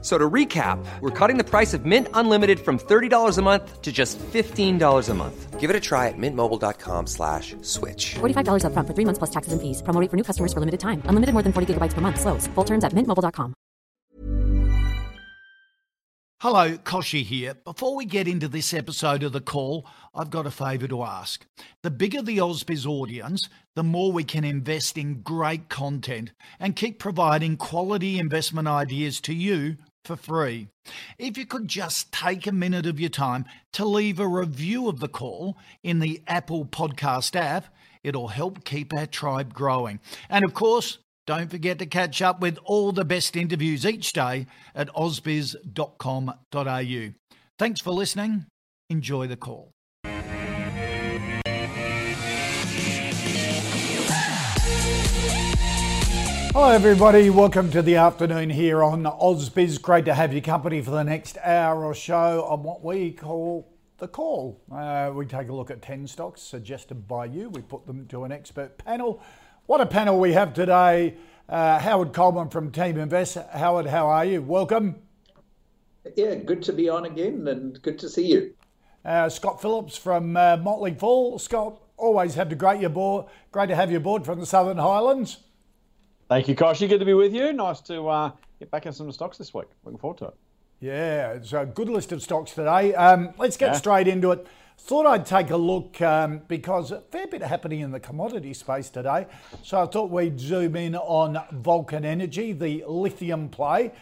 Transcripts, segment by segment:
So to recap, we're cutting the price of Mint Unlimited from $30 a month to just $15 a month. Give it a try at mintmobile.com slash switch. $45 up front for three months plus taxes and fees. Promo rate for new customers for limited time. Unlimited more than 40 gigabytes per month. Slows. Full terms at mintmobile.com. Hello, Kochie here. Before we get into this episode of The Call, I've got a favour to ask. The bigger the Ausbiz audience, the more we can invest in great content and keep providing quality investment ideas to you for free. If you could just take a minute of your time to leave a review of the call in the Apple Podcast app, it'll help keep our tribe growing. And of course, don't forget to catch up with all the best interviews each day at ausbiz.com.au. Thanks for listening. Enjoy the call. Hello, everybody. Welcome to the afternoon here on Ausbiz. Great to have your company for the next hour or so on what we call the call. Uh, we take a look at 10 stocks suggested by you. We put them to an expert panel. What a panel we have today. Uh, Howard Coleman from Teaminvest. Howard, how are you? Welcome. Yeah, good to be on again and good to see you. Uh, Scott Phillips from uh, Motley Fool. Scott, always have to great your board. Great to have you aboard from the Southern Highlands. Thank you, Kochie. Good to be with you. Nice to uh, get back in some stocks this week. Looking forward to it. Yeah, it's a good list of stocks today. Um, let's get yeah. straight into it. Thought I'd take a look um, because a fair bit happening in the commodity space today. So I thought we'd zoom in on Vulcan Energy, the lithium play,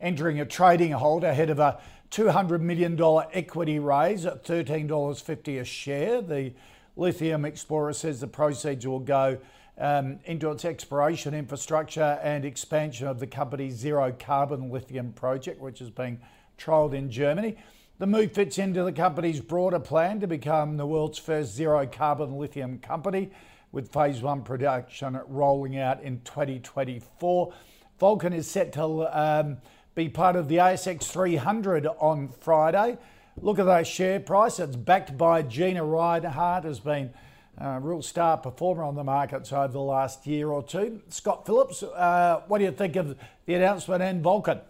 entering a trading hold ahead of a $200 million equity raise at $13.50 a share. The Lithium Explorer says the proceeds will go um, into its exploration infrastructure and expansion of the company's zero carbon lithium project, which is being trialled in Germany. The move fits into the company's broader plan to become the world's first zero carbon lithium company, with phase one production rolling out in 2024. Vulcan is set to um, be part of the ASX 300 on Friday. Look at that share price. It's backed by Gina Rinehart, has been a real star performer on the markets over the last year or two. Scott Phillips, uh, what do you think of the announcement and Vulcan?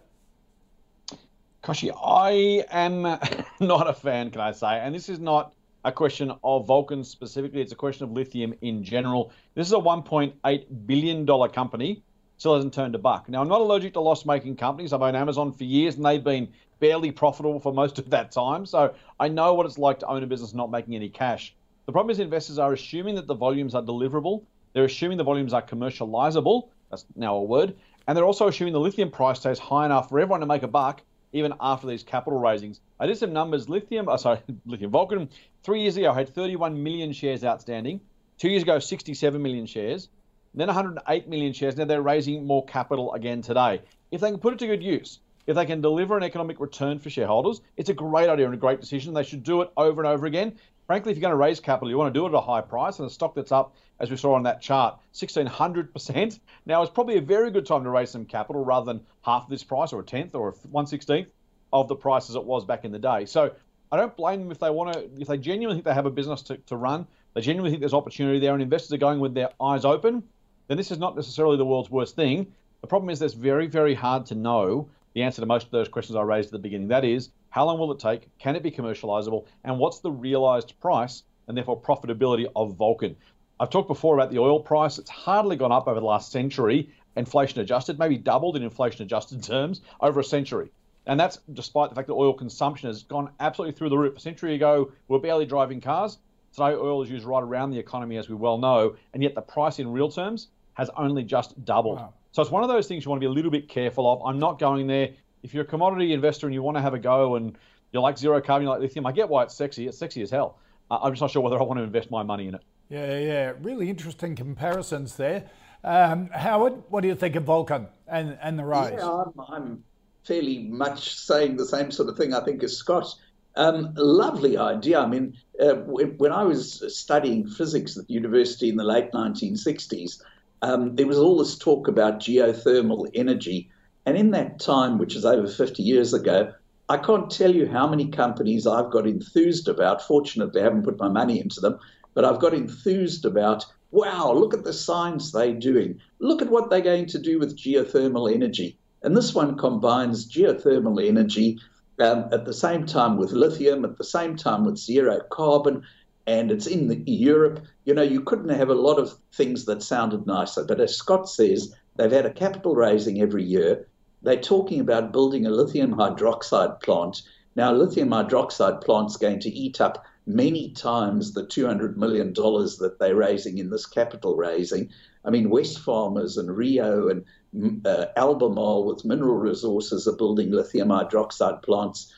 Kochie, I am not a fan, can I say? And this is not a question of Vulcan specifically, it's a question of lithium in general. This is a $1.8 billion company, still hasn't turned a buck. Now, I'm not allergic to loss making companies. I've owned Amazon for years and they've been barely profitable for most of that time. So I know what it's like to own a business not making any cash. The problem is investors are assuming that the volumes are deliverable. They're assuming the volumes are commercializable. That's now a word. And they're also assuming the lithium price stays high enough for everyone to make a buck even after these capital raisings. I did some numbers. Lithium, oh, sorry, lithium Vulcan, three years ago I had 31 million shares outstanding. Two years ago, 67 million shares. Then 108 million shares. Now they're raising more capital again today. If they can put it to good use, if they can deliver an economic return for shareholders, it's a great idea and a great decision. They should do it over and over again frankly, if you're going to raise capital, you want to do it at a high price, and a stock that's up, as we saw on that chart, 1600%. Now is probably a very good time to raise some capital rather than half this price or a tenth or a 116th of the price as it was back in the day. So I don't blame them if they want to, if they genuinely think they have a business to, to run, they genuinely think there's opportunity there, and investors are going with their eyes open, then this is not necessarily the world's worst thing. The problem is that it's very, very hard to know the answer to most of those questions I raised at the beginning. That is, how long will it take? Can it be commercializable? And what's the realized price and therefore profitability of Vulcan? I've talked before about the oil price. It's hardly gone up over the last century, inflation adjusted, maybe doubled in inflation adjusted terms over a century. And that's despite the fact that oil consumption has gone absolutely through the roof. A century ago, we were barely driving cars. Today, oil is used right around the economy, as we well know, and yet the price in real terms has only just doubled. Wow. So it's one of those things you want to be a little bit careful of. I'm not going there if you're a commodity investor and you want to have a go and you like zero carbon, you like lithium, I get why it's sexy. It's sexy as hell. I'm just not sure whether I want to invest my money in it. Yeah, yeah, really interesting comparisons there. Um, Howard, what do you think of Vulcan and, and the rise? Yeah, I'm, I'm fairly much saying the same sort of thing, I think, as Scott. Um, lovely idea. I mean, uh, when, when, I was studying physics at the university in the late 1960s, um, there was all this talk about geothermal energy And in that time, which is over 50 years ago, I can't tell you how many companies I've got enthused about. Fortunately, I haven't put my money into them, but I've got enthused about wow, look at the science they're doing. Look at what they're going to do with geothermal energy. And this one combines geothermal energy um, at the same time with lithium, at the same time with zero carbon, and it's in the, Europe. You know, you couldn't have a lot of things that sounded nicer. But as Scott says, they've had a capital raising every year. They're talking about building a lithium hydroxide plant. Now, lithium hydroxide plant's going to eat up many times the $200 million that they're raising in this capital raising. I mean, Wesfarmers and Rio and mm, uh, Albemarle with mineral resources are building lithium hydroxide plants.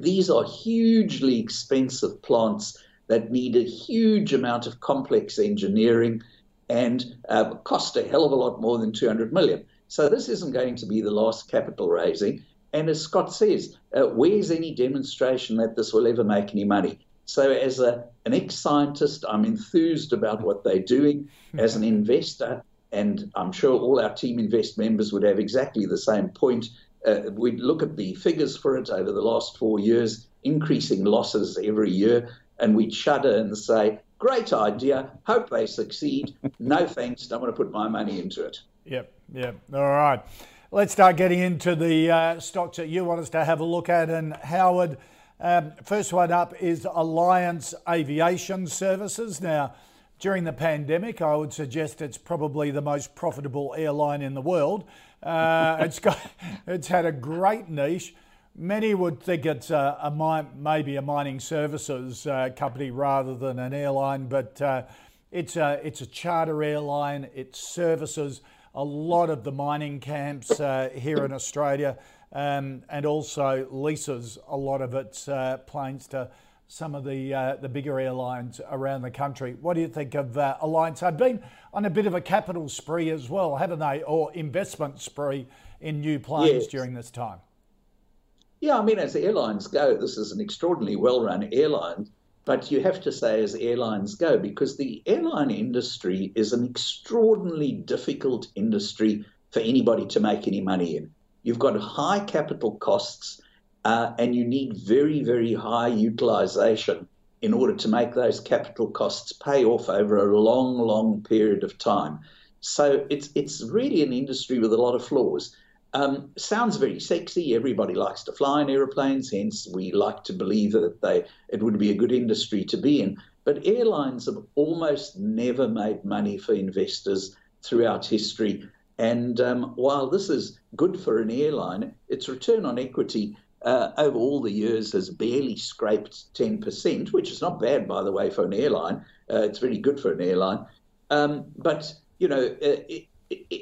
These are hugely expensive plants that need a huge amount of complex engineering and uh, cost a hell of a lot more than 200 million. So this isn't going to be the last capital raising. And as Scott says, uh, where's any demonstration that this will ever make any money? So, as a, an ex scientist, I'm enthused about what they're doing. As an investor, and I'm sure all our Teaminvest members would have exactly the same point. Uh, we look at the figures for it over the last four years, increasing losses every year, and we'd shudder and say, Great idea, hope they succeed. No thanks, don't want to put my money into it. Yep, yep. All right. Let's start getting into the uh, stocks that you want us to have a look at. And Howard, um, first one up is Alliance Aviation Services. Now, during the pandemic, I would suggest it's probably the most profitable airline in the world. Uh, it's got, it's had a great niche. Many would think it's a, a maybe a mining services uh, company rather than an airline, but uh, it's a it's a charter airline. It services a lot of the mining camps uh, here in Australia um, and also leases a lot of its uh, planes to some of the uh, the bigger airlines around the country. What do you think of uh, Alliance? They've been on a bit of a capital spree as well, haven't they, or investment spree in new planes yes. during this time? Yeah, I mean, as airlines go, this is an extraordinarily well-run airline. But you have to say, as airlines go, because the airline industry is an extraordinarily difficult industry for anybody to make any money in. You've got high capital costs, uh, and you need very, very high utilization in order to make those capital costs pay off over a long, long period of time. So it's it's really an industry with a lot of flaws. Um, sounds very sexy. Everybody likes to fly in aeroplanes, hence we like to believe that they it would be a good industry to be in. But airlines have almost never made money for investors throughout history. And um, while this is good for an airline, its return on equity uh, over all the years has barely scraped 10%, which is not bad, by the way, for an airline. Uh, it's very good for an airline. Um, but, you know, uh, it,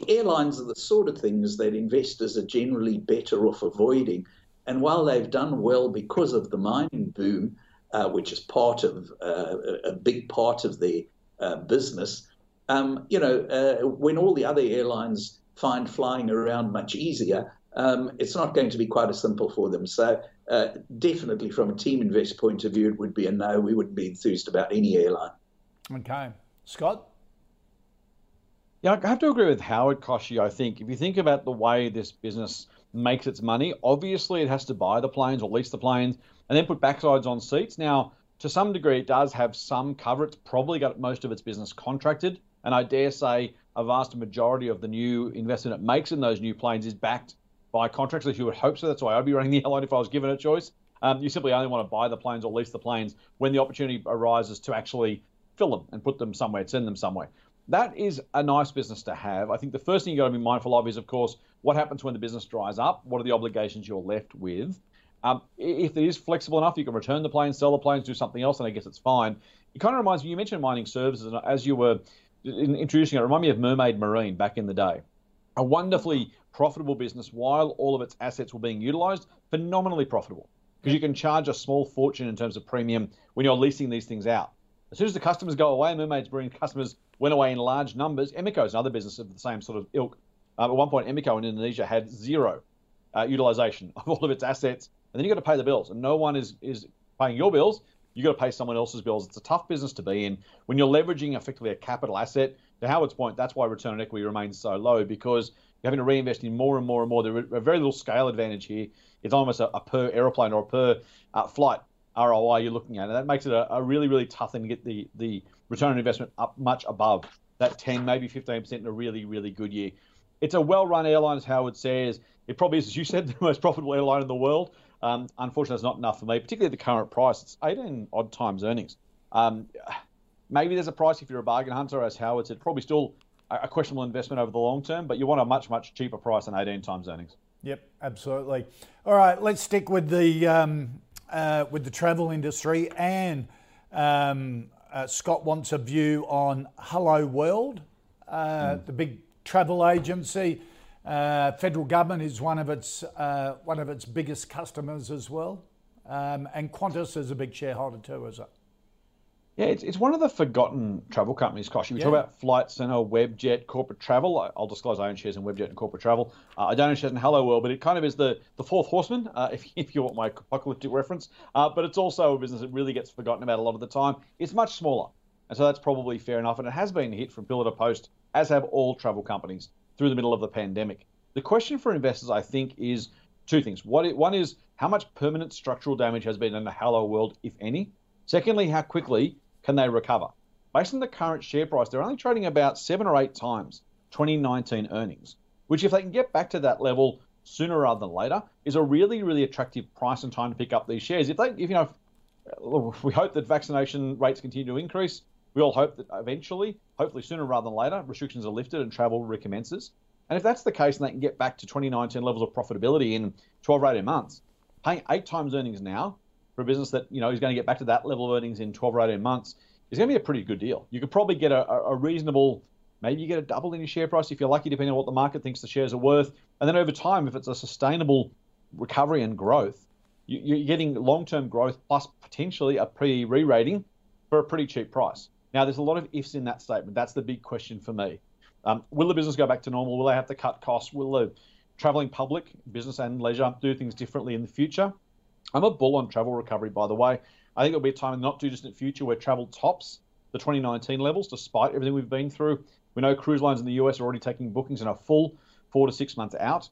airlines are the sort of things that investors are generally better off avoiding. And while they've done well because of the mining boom, uh, which is part of uh, a big part of their uh, business, um, you know, uh, when all the other airlines find flying around much easier, um, it's not going to be quite as simple for them. So, uh, definitely from a team invest point of view, it would be a no. We wouldn't be enthused about any airline. Okay. Scott? Yeah, I have to agree with Howard Kochie. I think if you think about the way this business makes its money, obviously it has to buy the planes or lease the planes and then put backsides on seats. Now, to some degree, it does have some cover. It's probably got most of its business contracted. And I dare say a vast majority of the new investment it makes in those new planes is backed by contracts, as you would hope so. That's why I'd be running the airline if I was given a choice. Um, you simply only want to buy the planes or lease the planes when the opportunity arises to actually fill them and put them somewhere, send them somewhere. That is a nice business to have. I think the first thing you've got to be mindful of is, of course, what happens when the business dries up? What are the obligations you're left with? Um, if it is flexible enough, you can return the planes, sell the planes, do something else, and I guess it's fine. It kind of reminds me, you mentioned mining services, and as you were introducing it, it reminded me of Mermaid Marine back in the day. A wonderfully profitable business while all of its assets were being utilized, phenomenally profitable because you can charge a small fortune in terms of premium when you're leasing these things out. As soon as the customers go away, Mermaid's Marine customers went away in large numbers. Emeco is another business of the same sort of ilk. Uh, at one point, Emeco in Indonesia had zero uh, utilization of all of its assets, and then you got to pay the bills, and no one is is paying your bills you got to pay someone else's bills. It's a tough business to be in when you're leveraging effectively a capital asset. To Howard's point, that's why return on equity remains so low because You're having to reinvest in more and more and more. There's a very little scale advantage here. It's almost a, a per aeroplane or a per uh, flight ROI you're looking at. And that makes it a, a, really, really tough thing to get the, the return on investment up much above that 10, maybe 15% in a really, really good year. It's a well run airline, as Howard says. It probably is, as you said, the most profitable airline in the world. Um, unfortunately, it's not enough for me, particularly at the current price. It's 18 odd times earnings. Um, maybe there's a price if you're a bargain hunter, as Howard said. Probably still a questionable investment over the long term, but you want a much, much cheaper price than 18 times earnings. Yep, absolutely. All right, let's stick with the um, uh, with the travel industry, and um, uh, Scott wants a view on Hello World, uh, mm. the big travel agency. Uh, federal government is one of its uh, one of its biggest customers as well, um, and Qantas is a big shareholder too, is it? Yeah, it's, it's one of the forgotten travel companies, Kosh. You yeah. talk about Flight Centre, Webjet, Corporate Travel. I'll disclose I own shares in Webjet and Corporate Travel. Uh, I don't own shares in Hello World, but it kind of is the, the fourth horseman, uh, if, if you want my apocalyptic reference. Uh, but it's also a business that really gets forgotten about a lot of the time. It's much smaller. And so that's probably fair enough. And it has been hit from pillar to post, as have all travel companies through the middle of the pandemic. The question for investors, I think, is two things. What, one is how much permanent structural damage has been in the Hello World, if any? Secondly, how quickly can they recover? Based on the current share price, they're only trading about seven or eight times 2019 earnings, which, if they can get back to that level sooner rather than later, is a really, really attractive price and time to pick up these shares. If they, if you know, we hope that vaccination rates continue to increase. We all hope that eventually, hopefully sooner rather than later, restrictions are lifted and travel recommences. And if that's the case and they can get back to 2019 levels of profitability in 12 or 18 months, paying eight times earnings now for a business that you know is going to get back to that level of earnings in 12 or 18 months is going to be a pretty good deal. You could probably get a, a reasonable, maybe you get a double in your share price if you're lucky, depending on what the market thinks the shares are worth. And then over time, if it's a sustainable recovery and growth, you, are getting long-term growth plus potentially a pre re-rating for a pretty cheap price. Now, there's a lot of ifs in that statement. That's the big question for me. Um, will the business go back to normal? Will they have to cut costs? Will the traveling public, business and leisure, do things differently in the future? I'm a bull on travel recovery, by the way. I think there'll be a time in the not too distant future where travel tops the 2019 levels, despite everything we've been through. We know cruise lines in the US are already taking bookings and are full four to six months out.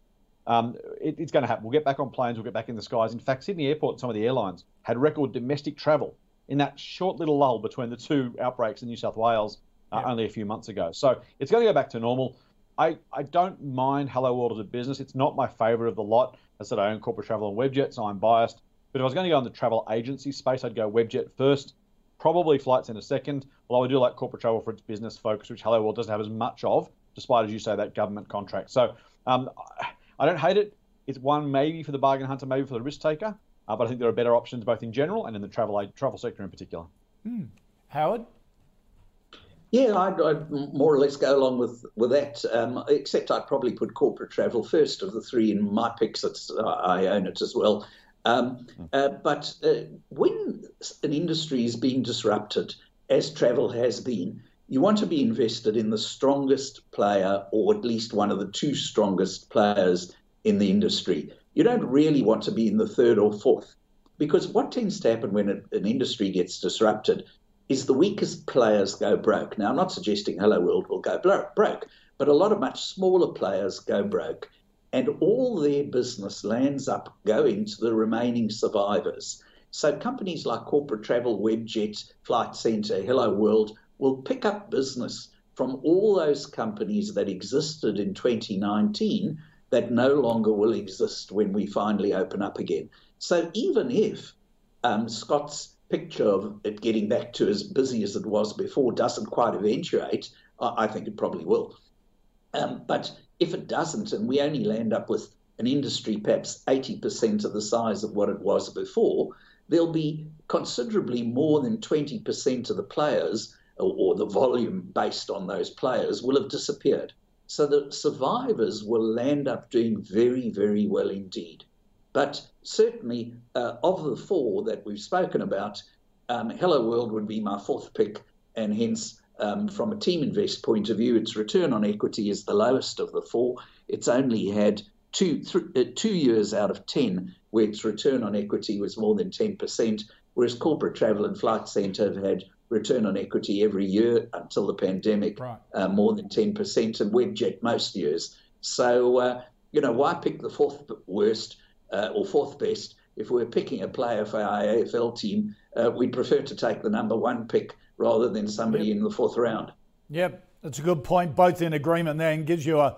Um, it, it's going to happen. We'll get back on planes. We'll get back in the skies. In fact, Sydney Airport and some of the airlines had record domestic travel in that short little lull between the two outbreaks in New South Wales uh, yeah. only a few months ago. So it's going to go back to normal. I, I don't mind Hello World as a business. It's not my favorite of the lot. As I said I own corporate travel and Webjet, so I'm biased. But if I was going to go in the travel agency space, I'd go Webjet first, probably flights in a second. Although I do like corporate travel for its business focus, which Hello World doesn't have as much of, despite, as you say, that government contract. So um, I don't hate it. It's one maybe for the bargain hunter, maybe for the risk taker. Uh, but I think there are better options both in general and in the travel travel sector in particular. Hmm. Howard? Yeah, I'd, I'd, more or less go along with with that. Um, except I'd probably put corporate travel first of the three in my picks. It's, I own it as well. Um, uh, but uh, when an industry is being disrupted, as travel has been, you want to be invested in the strongest player, or at least one of the two strongest players in the industry. You don't really want to be in the third or fourth, because what tends to happen when an industry gets disrupted is the weakest players go broke. Now, I'm not suggesting Hello World will go broke, but a lot of much smaller players go broke and all their business lands up going to the remaining survivors. So companies like Corporate Travel, Webjet, Flight Centre, Hello World will pick up business from all those companies that existed in 2019 that no longer will exist when we finally open up again. So even if um, Scott's picture of it getting back to as busy as it was before doesn't quite eventuate, I think it probably will. Um, but if it doesn't, and we only land up with an industry perhaps 80% of the size of what it was before, there'll be considerably more than 20% of the players or, or, the volume based on those players will have disappeared. So the survivors will land up doing very, very well indeed. But certainly, uh, of the four that we've spoken about, um, Hello World would be my fourth pick, and hence um, from a team invest point of view, its return on equity is the lowest of the four. It's only had two, th- uh, two years out of 10 where its return on equity was more than 10%, whereas corporate travel and flight centre have had return on equity every year until the pandemic, right. uh, more than 10%, and Webjet most years. So, uh, you know, why pick the fourth worst uh, or fourth best? If we're picking a player for our AFL team, uh, we'd prefer to take the number one pick rather than somebody yep. in the fourth round. Yep, that's a good point. Both in agreement there and gives you a,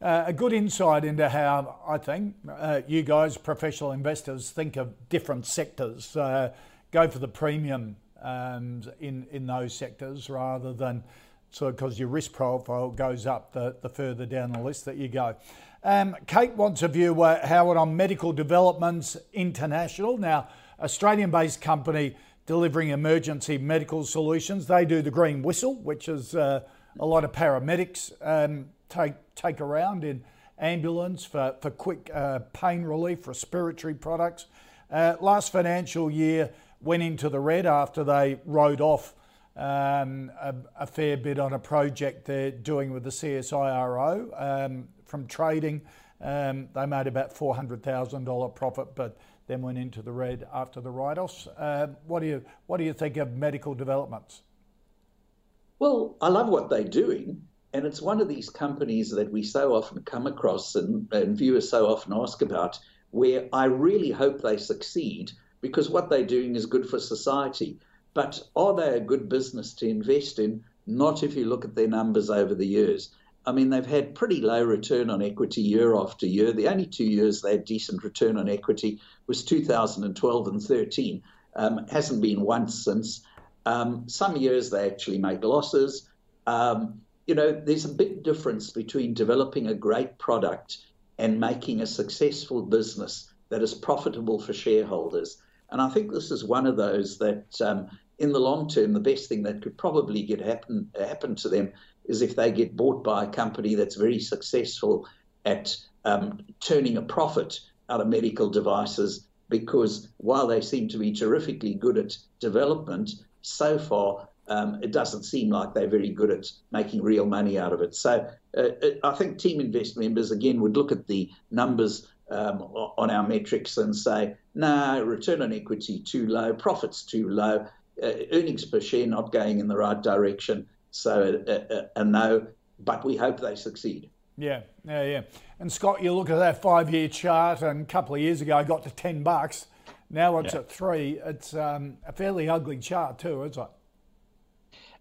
uh, a good insight into how I think uh, you guys, professional investors, think of different sectors. Uh, go for the premium um, in, in those sectors rather than so because your risk profile goes up the, the further down the list that you go. Um, Kate wants a view, uh, Howard, on Medical Developments International. Now, Australian based company delivering emergency medical solutions. They do the green whistle, which is uh, a lot of paramedics um, take, take around in ambulance for, for quick uh, pain relief, respiratory products. Uh, last financial year went into the red after they wrote off um, a, a, fair bit on a project they're doing with the CSIRO um, from trading. Um, they made about $400,000 profit, but then went into the red after the write-offs. Uh, what do you what do you think of medical developments? Well, I love what they're doing, and it's one of these companies that we so often come across and, and viewers so often ask about, where I really hope they succeed because what they're doing is good for society. But are they a good business to invest in? Not if you look at their numbers over the years. I mean, they've had pretty low return on equity year after year. The only two years they had decent return on equity was 2012 and 13. Um, hasn't been once since. Um, some years they actually make losses. Um, you know, there's a big difference between developing a great product and making a successful business that is profitable for shareholders. And I think this is one of those that, um, in the long term, the best thing that could probably get happen happen to them is if they get bought by a company that's very successful at um, turning a profit out of medical devices. Because while they seem to be terrifically good at development, so far um, it doesn't seem like they're very good at making real money out of it. So uh, I think Teaminvest members again would look at the numbers um, on our metrics and say, no, nah, return on equity too low, profits too low, uh, earnings per share not going in the right direction. So a, a, a no, but we hope they succeed. Yeah, yeah, yeah. And Scott, you look at that five-year chart, and a couple of years ago, I got to ten bucks. Now it's yeah. at three. It's um, a fairly ugly chart too, isn't it?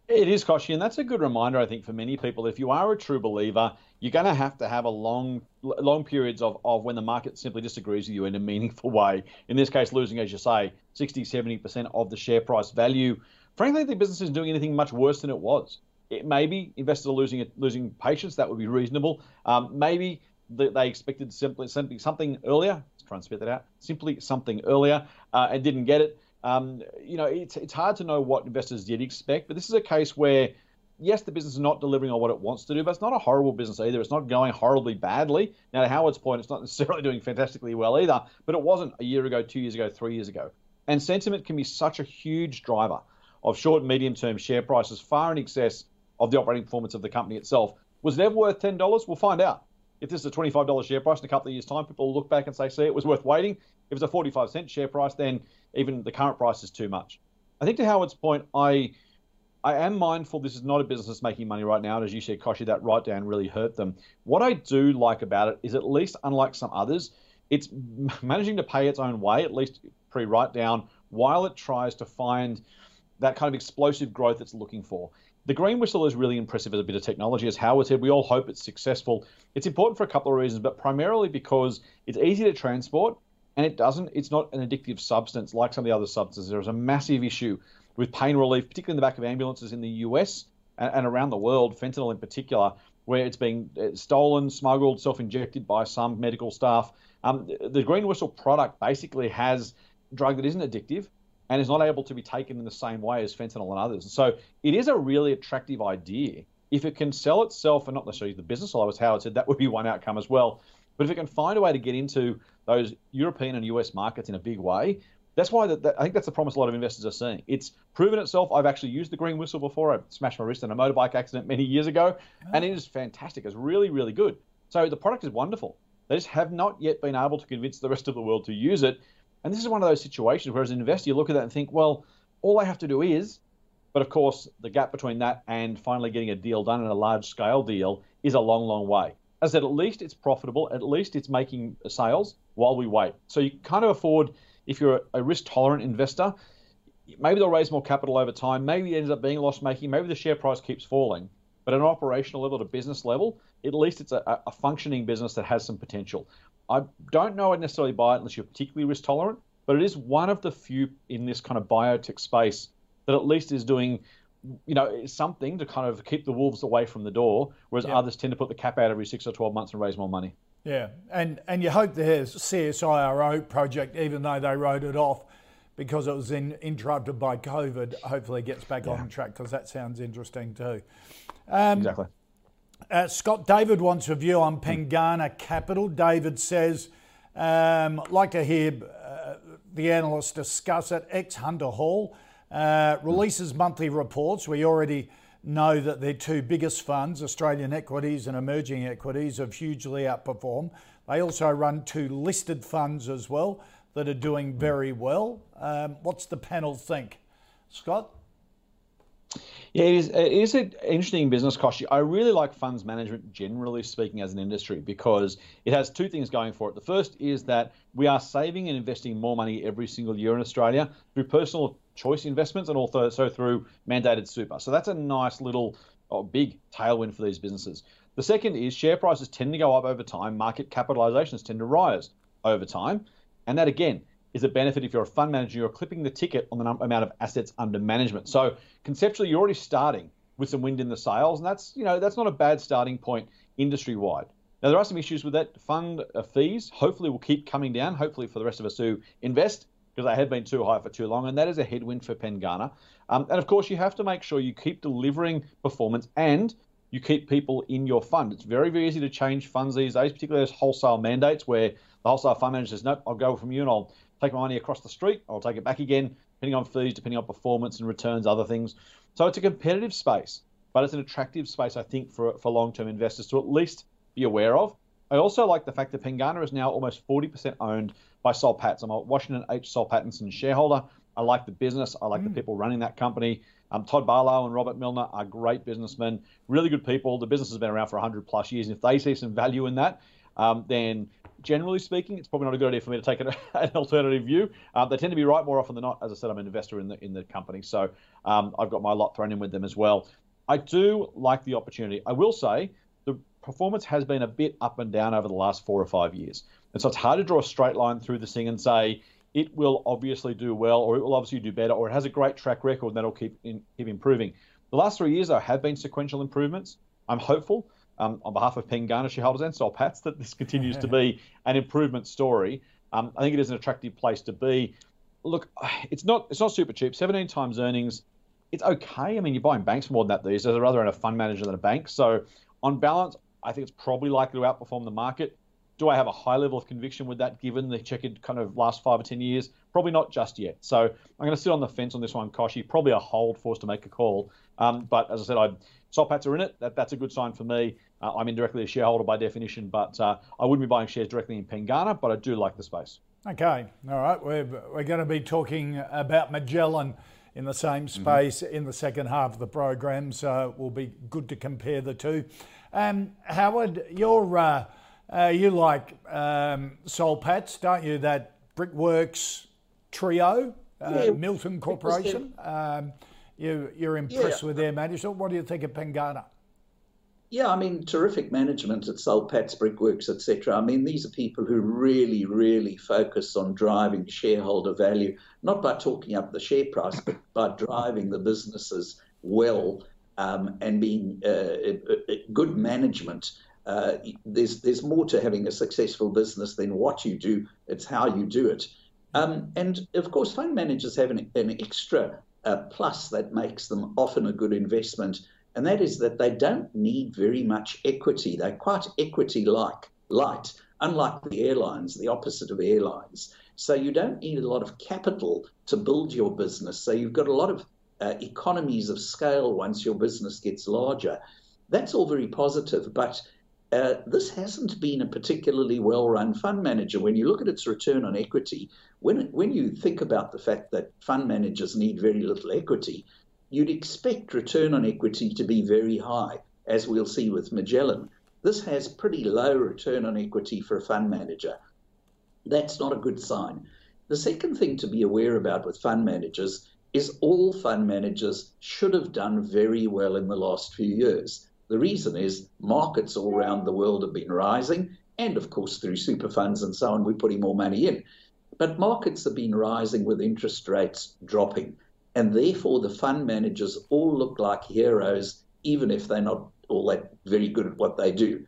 It is, Kochie, and that's a good reminder, I think, for many people. If you are a true believer, you're going to have to have a long, long periods of, of when the market simply disagrees with you in a meaningful way. In this case, losing, as you say, 60, 70% of the share price value. Frankly, the business isn't doing anything much worse than it was. It, maybe investors are losing losing patience. That would be reasonable. Um, maybe they expected simply, simply something earlier. Let's try and spit that out. Simply something earlier uh, and didn't get it. Um, you know, it's it's hard to know what investors did expect, but this is a case where yes, the business is not delivering on what it wants to do, but it's not a horrible business either. It's not going horribly badly. Now, to Howard's point, it's not necessarily doing fantastically well either, but it wasn't a year ago, two years ago, three years ago. And sentiment can be such a huge driver of short and medium term share prices, far in excess of the operating performance of the company itself. Was it ever worth $10? We'll find out. If this is a $25 share price in a couple of years' time, people will look back and say, see, it was worth waiting. If it's a 45 cent share price, then even the current price is too much. I think to Howard's point, I I am mindful this is not a business that's making money right now. And as you said, Kochie, that write down really hurt them. What I do like about it is at least, unlike some others, it's managing to pay its own way, at least pre write down, while it tries to find that kind of explosive growth it's looking for. The green whistle is really impressive as a bit of technology. As Howard said, we all hope it's successful. It's important for a couple of reasons, but primarily because it's easy to transport and it doesn't, it's not an addictive substance like some of the other substances. There's a massive issue with pain relief, particularly in the back of ambulances in the US and, and around the world, fentanyl in particular, where it's being stolen, smuggled, self injected by some medical staff. Um, the green whistle product basically has drug that isn't addictive and is not able to be taken in the same way as fentanyl and others. So it is a really attractive idea. If it can sell itself, and not necessarily the business, although as Howard said, that would be one outcome as well. But if it can find a way to get into those European and US markets in a big way, that's why the, the, I think that's the promise a lot of investors are seeing. It's proven itself. I've actually used the green whistle before. I smashed my wrist in a motorbike accident many years ago, oh. and it is fantastic. It's really, really good. So the product is wonderful. They just have not yet been able to convince the rest of the world to use it. And this is one of those situations where, as an investor, you look at that and think, well, all I have to do is. But of course, the gap between that and finally getting a deal done in a large scale deal is a long, long way. as I said, at least it's profitable. At least it's making sales while we wait. So you kind of afford, if you're a risk tolerant investor, maybe they'll raise more capital over time. Maybe it ends up being loss making. Maybe the share price keeps falling. But at an operational level, at a business level, at least it's a, a functioning business that has some potential. I don't know I'd necessarily buy it unless you're particularly risk tolerant, but it is one of the few in this kind of biotech space that at least is doing you know, something to kind of keep the wolves away from the door, whereas yeah. others tend to put the cap out every six or 12 months and raise more money. Yeah, and, and you hope the CSIRO project, even though they wrote it off because it was in, interrupted by COVID, hopefully gets back yeah. on track because that sounds interesting too. Um, exactly. Uh, Scott David wants a view on Pengana Capital. David says, um, like to hear uh, the analysts discuss it. Ex Hunter Hall uh, releases monthly reports. We already know that their two biggest funds, Australian equities and emerging equities, have hugely outperformed. They also run two listed funds as well that are doing very well. Um, what's the panel think? Scott? Yeah, it is, it is an interesting business, Kochie. I really like funds management, generally speaking, as an industry because it has two things going for it. The first is that we are saving and investing more money every single year in Australia through personal choice investments and also so through mandated super. So that's a nice little oh, big tailwind for these businesses. The second is share prices tend to go up over time, market capitalizations tend to rise over time. And that again is a benefit if you're a fund manager, you're clipping the ticket on the amount of assets under management. So conceptually, you're already starting with some wind in the sails, and that's you know that's not a bad starting point industry wide. Now there are some issues with that. Fund uh, fees hopefully will keep coming down. Hopefully for the rest of us who invest because they have been too high for too long, and that is a headwind for Pengana. Um, and of course, you have to make sure you keep delivering performance and you keep people in your fund. It's very, very easy to change funds these days, particularly those wholesale mandates where the wholesale fund manager says, nope, I'll go from you and I'll take my money across the street, I'll take it back again, depending on fees, depending on performance and returns, other things. So it's a competitive space, but it's an attractive space, I think, for, for long term investors to at least be aware of. I also like the fact that Pengana is now almost 40% owned by Patts. I'm a Washington H. Soul Pattinson shareholder. I like the business. I like mm. the people running that company. Um, Todd Barlow and Robert Milner are great businessmen, really good people. The business has been around for 100 plus years. And if they see some value in that, um, then generally speaking, it's probably not a good idea for me to take an, an alternative view. Uh, they tend to be right more often than not. As I said, I'm an investor in the in the company, so um, I've got my lot thrown in with them as well. I do like the opportunity. I will say the performance has been a bit up and down over the last four or five years, and so it's hard to draw a straight line through this thing and say it will obviously do well or it will obviously do better or it has a great track record and that'll keep in, keep improving. The last three years, though, have been sequential improvements. I'm hopeful um, on behalf of Pengana shareholders and Soul Patts that this continues to be an improvement story. Um, I think it is an attractive place to be. Look, it's not it's not super cheap. 17 times earnings, it's okay. I mean, you're buying banks more than that these days. Rather own a fund manager than a bank. So on balance, I think it's probably likely to outperform the market. Do I have a high level of conviction with that given the checkered kind of last five or 10 years? Probably not just yet. So I'm going to sit on the fence on this one, Kochie. Probably a hold for us to make a call. Um, but as I said, I Soul Patts are in it. That, that's a good sign for me. Uh, I'm indirectly a shareholder by definition, but uh, I wouldn't be buying shares directly in Pengana, but I do like the space. Okay, all right. We're, we're going to be talking about Magellan in the same mm-hmm. space mm-hmm. in the second half of the program, so it will be good to compare the two. Um, Howard, you're, uh, uh you like um, Soul Patts, don't you? That Brickworks trio, uh, yeah, Milton Corporation. Um, you, you're impressed yeah. with their management. What do you think of Pengana? Yeah, I mean, terrific management at Soul Patts Brickworks, etc. I mean, these are people who really, really focus on driving shareholder value, not by talking up the share price, but by driving the businesses well um, and being uh, good management. Uh, there's there's more to having a successful business than what you do; it's how you do it. Um, and of course, fund managers have an, an extra uh, plus that makes them often a good investment, and that is that they don't need very much equity. They're quite equity like, light, unlike the airlines, the opposite of airlines. So you don't need a lot of capital to build your business. So you've got a lot of uh, economies of scale once your business gets larger. That's all very positive, but uh, this hasn't been a particularly well run fund manager. When you look at its return on equity, when, when you think about the fact that fund managers need very little equity, you'd expect return on equity to be very high, as we'll see with Magellan. this has pretty low return on equity for a fund manager. That's not a good sign. The second thing to be aware about with fund managers is all fund managers should have done very well in the last few years. The reason is markets all around the world have been rising, and of course, through super funds and so on, we're putting more money in. But markets have been rising with interest rates dropping, and therefore the fund managers all look like heroes, even if they're not all that very good at what they do.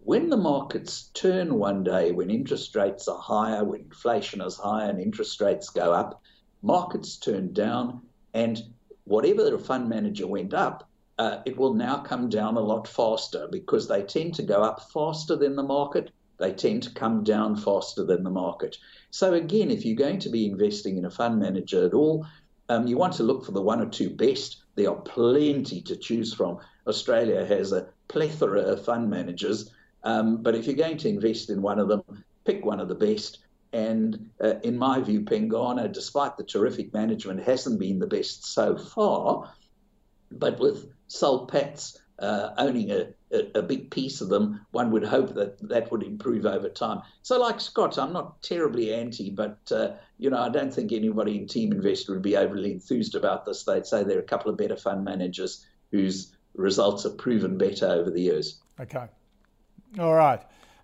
When the markets turn one day, when interest rates are higher, when inflation is higher and interest rates go up, markets turn down, and whatever the fund manager went up, uh, it will now come down a lot faster because they tend to go up faster than the market. They tend to come down faster than the market. So, again, if you're going to be investing in a fund manager at all, um, you want to look for the one or two best. There are plenty to choose from. Australia has a plethora of fund managers, um, but if you're going to invest in one of them, pick one of the best. And uh, in my view, Pengana, despite the terrific management, hasn't been the best so far. But with Soul Patts uh, owning a, a, a, big piece of them, one would hope that that would improve over time. So, like Scott, I'm not terribly anti, but uh, you know, I don't think anybody in Team Investor would be overly enthused about this. They'd say there are a couple of better fund managers whose results have proven better over the years. Okay, all right.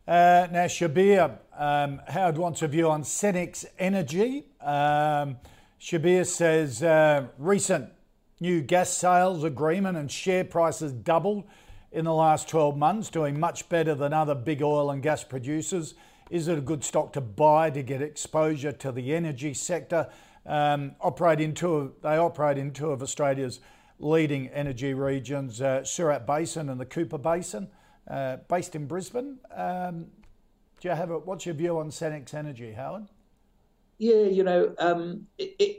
Uh, now, Shabir, um, Howard wants a view on Senex Energy. Um, Shabir says uh, recent new gas sales agreement and share prices doubled in the last 12 months, doing much better than other big oil and gas producers. Is it a good stock to buy to get exposure to the energy sector? Um, operate in two, they operate in two of Australia's leading energy regions, uh, Surat Basin and the Cooper Basin, uh, based in Brisbane. Um, do you have a, what's your view on Senex Energy, Howard? Yeah, you know, um,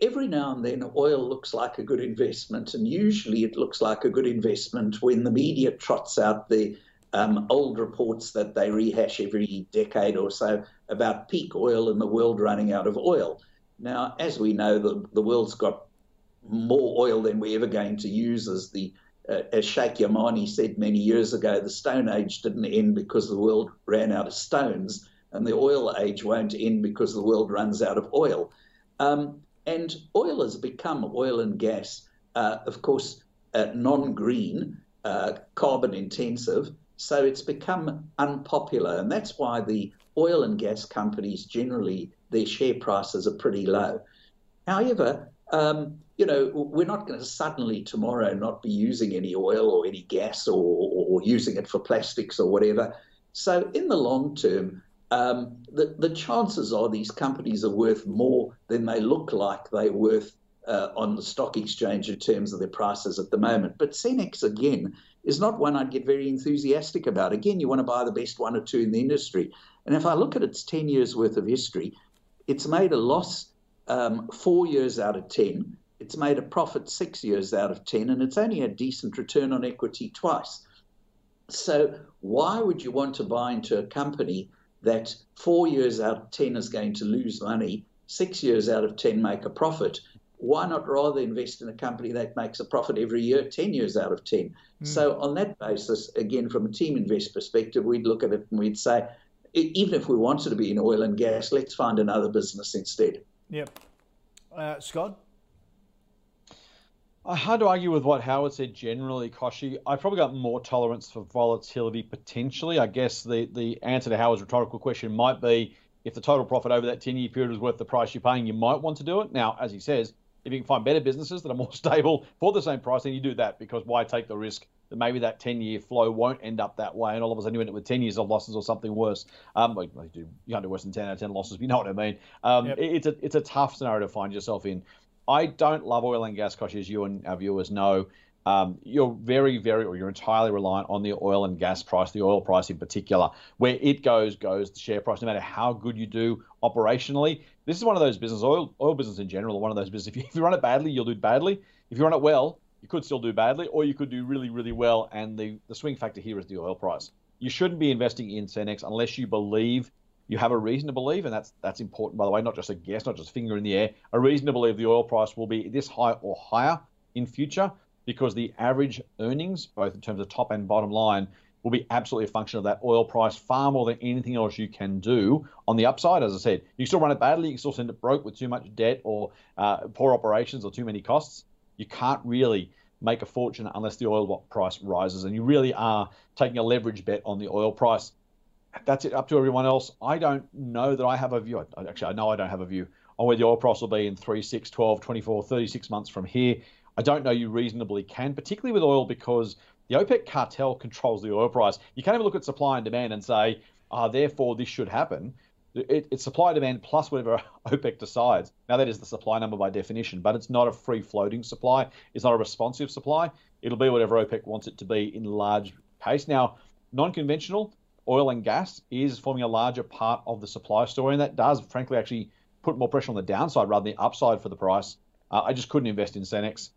every now and then oil looks like a good investment, and usually it looks like a good investment when the media trots out the um, old reports that they rehash every decade or so about peak oil and the world running out of oil. Now, as we know, the, the world's got more oil than we're ever going to use, as the uh, as Sheikh Yamani said many years ago, the Stone Age didn't end because the world ran out of stones and the oil age won't end because the world runs out of oil. Um, and oil has become oil and gas, uh, of course, uh, non green, uh, carbon intensive. So it's become unpopular. And that's why the oil and gas companies generally, their share prices are pretty low. However, um, you know, we're not going to suddenly tomorrow not be using any oil or any gas or, or using it for plastics or whatever. So, in the long term, um, the, the chances are these companies are worth more than they look like they're worth uh, on the stock exchange in terms of their prices at the moment. But Senex, again, is not one I'd get very enthusiastic about. Again, you want to buy the best one or two in the industry. And if I look at its 10 years worth of history, it's made a loss um, four years out of 10. It's made a profit six years out of 10, and it's only a decent return on equity twice. So, why would you want to buy into a company that four years out of 10 is going to lose money, six years out of 10 make a profit. Why not rather invest in a company that makes a profit every year, 10 years out of 10? Mm. So, on that basis, again, from a team invest perspective, we'd look at it and we'd say, even if we wanted to be in oil and gas, let's find another business instead. Yep. Uh, Scott? Hard to argue with what Howard said generally, Kochie. I probably got more tolerance for volatility potentially. I guess the, the answer to Howard's rhetorical question might be if the total profit over that 10 year period is worth the price you're paying, you might want to do it. Now, as he says, if you can find better businesses that are more stable for the same price, then you do that because why take the risk that maybe that 10 year flow won't end up that way and all of a sudden you end up with 10 years of losses or something worse. Um, well, you can't do worse than 10 out of 10 losses, but you know what I mean. Um, yep. it's, a, it's a tough scenario to find yourself in. I don't love oil and gas, Kochie, as you and our viewers know. Um, you're very, very, or you're entirely reliant on the oil and gas price, the oil price in particular. Where it goes, goes the share price, no matter how good you do operationally. This is one of those business, oil, oil business in general, one of those business. If you, if you run it badly, you'll do badly. If you run it well, you could still do badly, or you could do really, really well. And the, the swing factor here is the oil price. You shouldn't be investing in Senex unless you believe you have a reason to believe, and that's that's important by the way, not just a guess, not just a finger in the air, a reason to believe the oil price will be this high or higher in future because the average earnings, both in terms of top and bottom line, will be absolutely a function of that oil price far more than anything else you can do on the upside. As I said, you can still run it badly, you can still send it broke with too much debt or uh, poor operations or too many costs. You can't really make a fortune unless the oil price rises, and you really are taking a leverage bet on the oil price. That's it. Up to everyone else. I don't know that I have a view. Actually, I know I don't have a view on where the oil price will be in 3, 6, 12, 24, 36 months from here. I don't know you reasonably can, particularly with oil, because the OPEC cartel controls the oil price. You can't even look at supply and demand and say, ah, therefore this should happen. It, it's supply demand plus whatever OPEC decides. Now that is the supply number by definition, but it's not a free floating supply. It's not a responsive supply. It'll be whatever OPEC wants it to be in large pace. Now, non-conventional oil and gas is forming a larger part of the supply story, and that does, frankly, actually put more pressure on the downside rather than the upside for the price. Uh, I just couldn't invest in Senex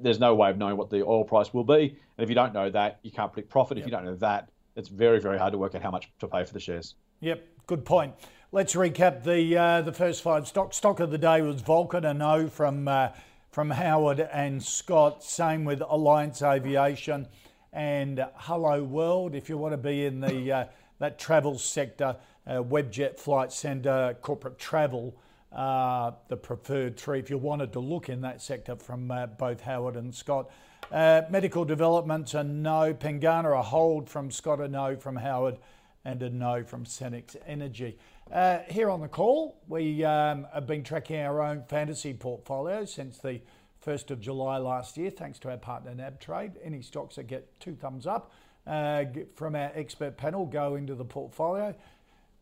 there's no way of knowing what the oil price will be. And if you don't know that, you can't predict profit. Yep. If you don't know that, it's very, very hard to work out how much to pay for the shares. Yep, good point. Let's recap the uh, the first five stock stock of the day was Vulcan and O from uh, from Howard and Scott. Same with Alliance Aviation and Hello World. If you want to be in the uh, that travel sector, uh, Webjet Flight Centre, corporate travel uh, the preferred three if you wanted to look in that sector from uh, both Howard and Scott. Uh, medical developments, a no. Pengana, a hold from Scott, a no from Howard, and a no from Senex Energy. Uh, here on the call, we um, have been tracking our own fantasy portfolio since the 1st of July last year, thanks to our partner NabTrade. Any stocks that get two thumbs up uh, from our expert panel go into the portfolio.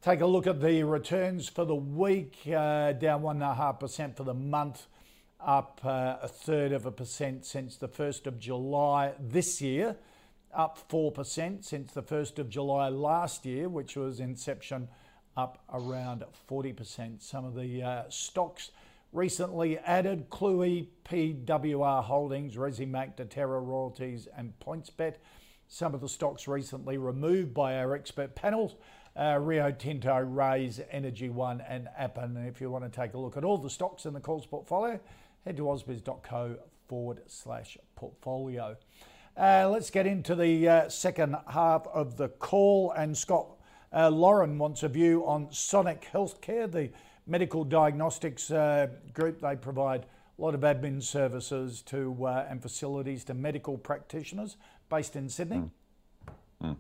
Take a look at the returns for the week, uh, down 1.5% for the month, up uh, a third of a percent since the 1st of July this year, up 4% since the 1st of July last year, which was inception, up around 40%. Some of the uh, stocks recently added Cluey, PWR Holdings, Resimac, Deterra Royalties, and PointsBet. Some of the stocks recently removed by our expert panels uh, Rio Tinto, Raise, Energy One, and Appen. And if you want to take a look at all the stocks in the calls portfolio, head to ausbiz.co forward slash portfolio. Uh, let's get into the uh, second half of the call. And Scott uh, Lauren wants a view on Sonic Healthcare, the medical diagnostics uh, group. They provide a lot of admin services to uh, and facilities to medical practitioners based in Sydney. Mm. Mm.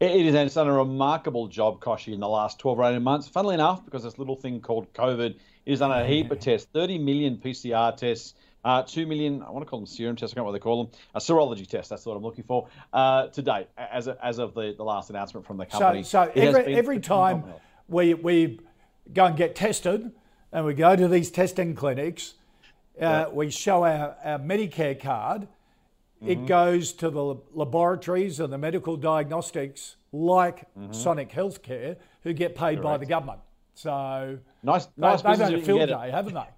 It is, and it's done a remarkable job, Kochie, in the last 12 or 18 months. Funnily enough, because this little thing called COVID is done a heap of tests 30 million PCR tests. Uh, 2 million, I want to call them serum tests, I can't know what they call them, a serology test, that's what I'm looking for, uh, to date, as, of, as of the, the last announcement from the company. So, so every, every time we, we go and get tested and we go to these testing clinics, uh, yeah. we show our, our Medicare card Mm-hmm. It goes to the laboratories and the medical diagnostics like mm-hmm. Sonic Healthcare, who get paid Correct. by the government. So nice, nice. They, they've had a field day, haven't they?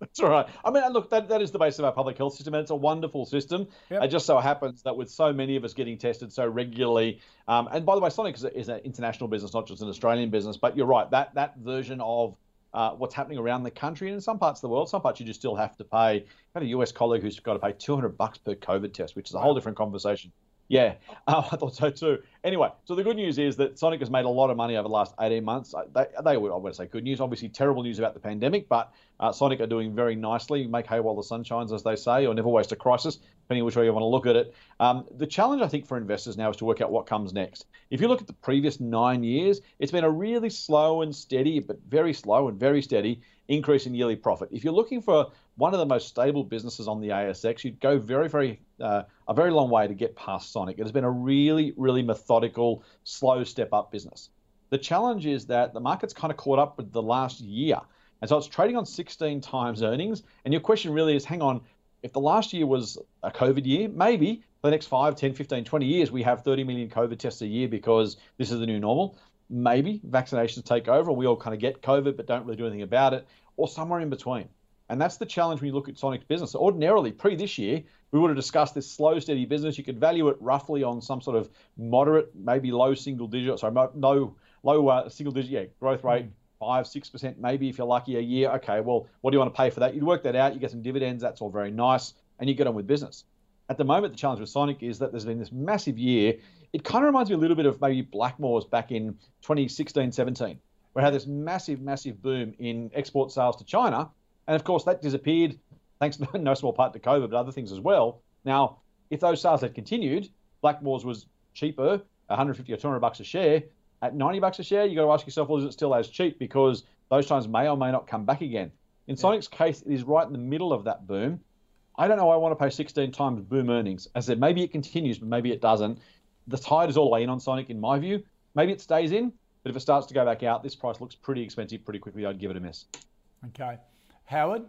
That's all right. I mean, look, that, that is the base of our public health system, and it's a wonderful system. Yep. It just so happens that with so many of us getting tested so regularly, um, and by the way, Sonic is, a, is, an international business, not just an Australian business. But you're right, that that version of uh, what's happening around the country and in some parts of the world. Some parts you just still have to pay. I've got a US colleague who's got to pay 200 bucks per COVID test, which is a whole different conversation. Yeah, uh, I thought so too. Anyway, so the good news is that Sonic has made a lot of money over the last 18 months. They, they I would say good news. Obviously, terrible news about the pandemic, but uh, Sonic are doing very nicely. Make hay while the sun shines, as they say, or never waste a crisis, depending which way you want to look at it. Um, the challenge, I think, for investors now is to work out what comes next. If you look at the previous nine years, it's been a really slow and steady, but very slow and very steady increase in yearly profit. If you're looking for one of the most stable businesses on the ASX, you'd go very, very uh, a very long way to get past Sonic. It has been a really, really methodical, slow step up business. The challenge is that the market's kind of caught up with the last year. And so it's trading on 16 times earnings. And your question really is hang on, if the last year was a COVID year, maybe for the next 5, 10, 15, 20 years, we have 30 million COVID tests a year because this is the new normal. Maybe vaccinations take over and we all kind of get COVID but don't really do anything about it or somewhere in between. And that's the challenge when you look at Sonic's business. Ordinarily, pre this year, we would have discussed this slow, steady business. You could value it roughly on some sort of moderate, maybe low single digit, sorry, no low uh, single digit, yeah, growth rate, five, six percent, maybe if you're lucky a year. Okay, well, what do you want to pay for that? You'd work that out. You get some dividends. That's all very nice, and you get on with business. at the moment, the challenge with Sonic is that there's been this massive year. It kind of reminds me a little bit of maybe Blackmores back in 2016 17, where had this massive, massive boom in export sales to China. And of course, that disappeared thanks in no small part to COVID, but other things as well. Now, if those sales had continued, Blackmores was cheaper, 150 or 200 bucks a share. At 90 bucks a share, you got to ask yourself, well, is it still as cheap? Because those times may or may not come back again. In yeah. Sonic's case, it is right in the middle of that boom. I don't know. Why I want to pay 16 times boom earnings. As I said, maybe it continues, but maybe it doesn't. The tide is all the way in on Sonic, in my view. Maybe it stays in, but if it starts to go back out, this price looks pretty expensive pretty quickly. I'd give it a miss. Okay. Howard?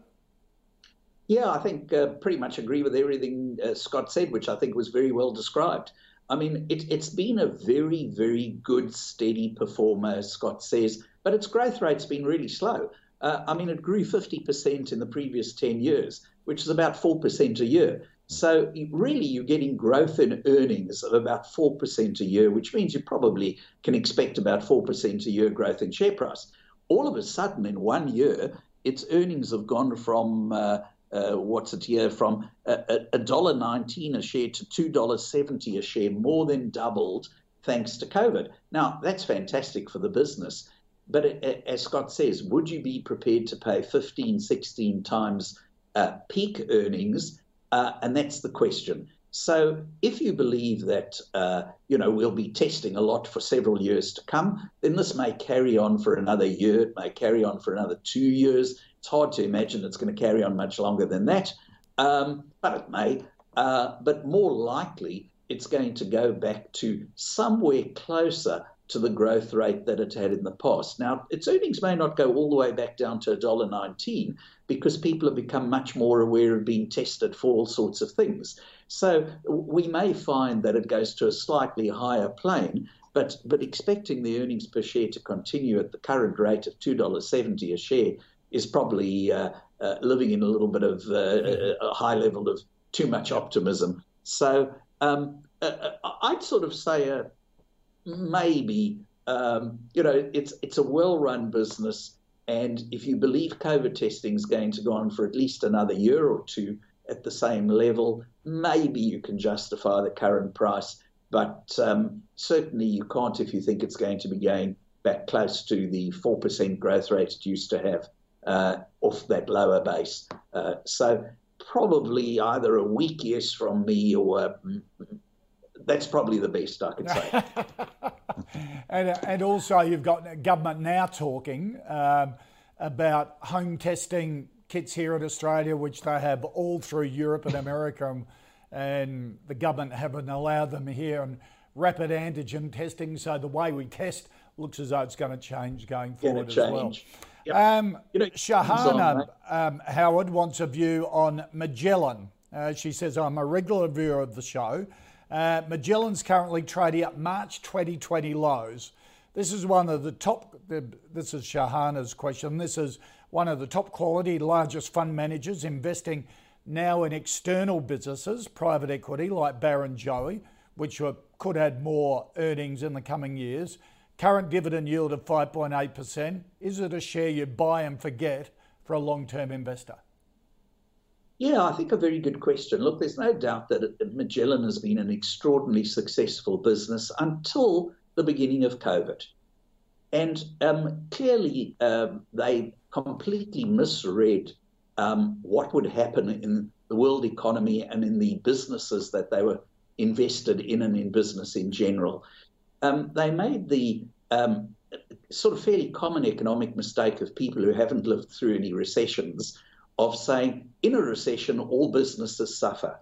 Yeah, I think uh, pretty much agree with everything uh, Scott said, which I think was very well described. I mean, it, has been a very, very good, steady performer, Scott says, but its growth rate's been really slow. Uh, I mean, it grew 50% in the previous 10 years which is about 4% a year. So really, you're getting growth in earnings of about 4% a year, which means you probably can expect about 4% a year growth in share price. All of a sudden, in one year, its earnings have gone from uh, uh, what's it here from a dollar nineteen a share to two dollars seventy a share, more than doubled thanks to COVID. Now that's fantastic for the business, but as Scott says, would you be prepared to pay 15, 16 times uh, peak earnings, uh, and that's the question. So, if you believe that uh, you know we'll be testing a lot for several years to come, then this may carry on for another year. It may carry on for another two years. It's hard to imagine it's going to carry on much longer than that, um, but it may. Uh, but more likely, it's going to go back to somewhere closer to the growth rate that it had in the past. Now, its earnings may not go all the way back down to $1.19 because people have become much more aware of being tested for all sorts of things. So we may find that it goes to a slightly higher plane, but, but expecting the earnings per share to continue at the current rate of $2.70 a share is probably uh, uh, living in a little bit of uh, a high level of too much optimism. So um, uh, uh, I'd sort of say a maybe um, you know it's it's a well-run business, and if you believe COVID testing is going to go on for at least another year or two at the same level, maybe you can justify the current price. But um, certainly you can't if you think it's going to be going back close to the four percent growth rate it used to have uh, off that lower base. Uh, so probably either a weak yes from me or that's probably the best I can say. and, and also, you've got government now talking um, about home testing kits here in Australia, which they have all through Europe and America, and, and the government haven't allowed them here, and rapid antigen testing. So the way we test looks as though it's going to change going forward as well. Yep. Um, you know, Shahana um, Howard wants a view on Magellan. Uh, she says, I'm a regular viewer of the show. Uh, Magellan's currently trading at March 2020 lows. This is one of the top, this is Shahana's question. This is one of the top quality, largest fund managers investing now in external businesses, private equity like Barrenjoey, which could add more earnings in the coming years. Current dividend yield of 5.8%. Is it a share you buy and forget for a long term investor? Yeah, I think a very good question. Look, there's no doubt that Magellan has been an extraordinarily successful business until the beginning of COVID. And um, clearly, um, they completely misread um, what would happen in the world economy and in the businesses that they were invested in and in business in general. Um, they made the um, sort of fairly common economic mistake of people who haven't lived through any recessions of saying in a recession, all businesses suffer.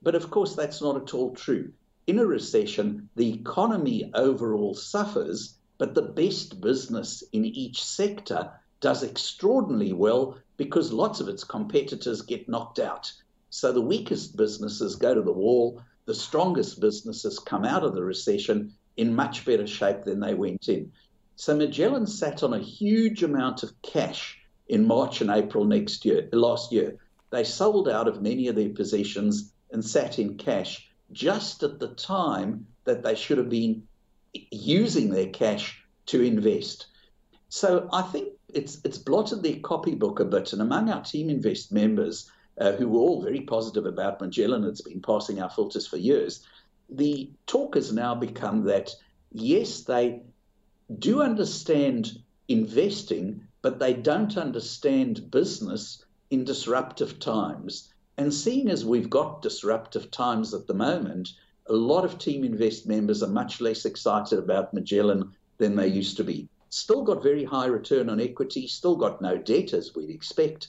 But of course, that's not at all true. In a recession, the economy overall suffers, but the best business in each sector does extraordinarily well because lots of its competitors get knocked out. So the weakest businesses go to the wall, the strongest businesses come out of the recession in much better shape than they went in. So Magellan sat on a huge amount of cash in March and April next year, last year. They sold out of many of their possessions and sat in cash just at the time that they should have been using their cash to invest. So I think it's it's blotted their copybook a bit. And among our Teaminvest members, uh, who were all very positive about Magellan. It's been passing our filters for years. The talk has now become that, yes, they do understand investing, but they don't understand business in disruptive times. And seeing as we've got disruptive times at the moment, a lot of Teaminvest members are much less excited about Magellan than they used to be. Still got very high return on equity, still got no debt as we'd expect.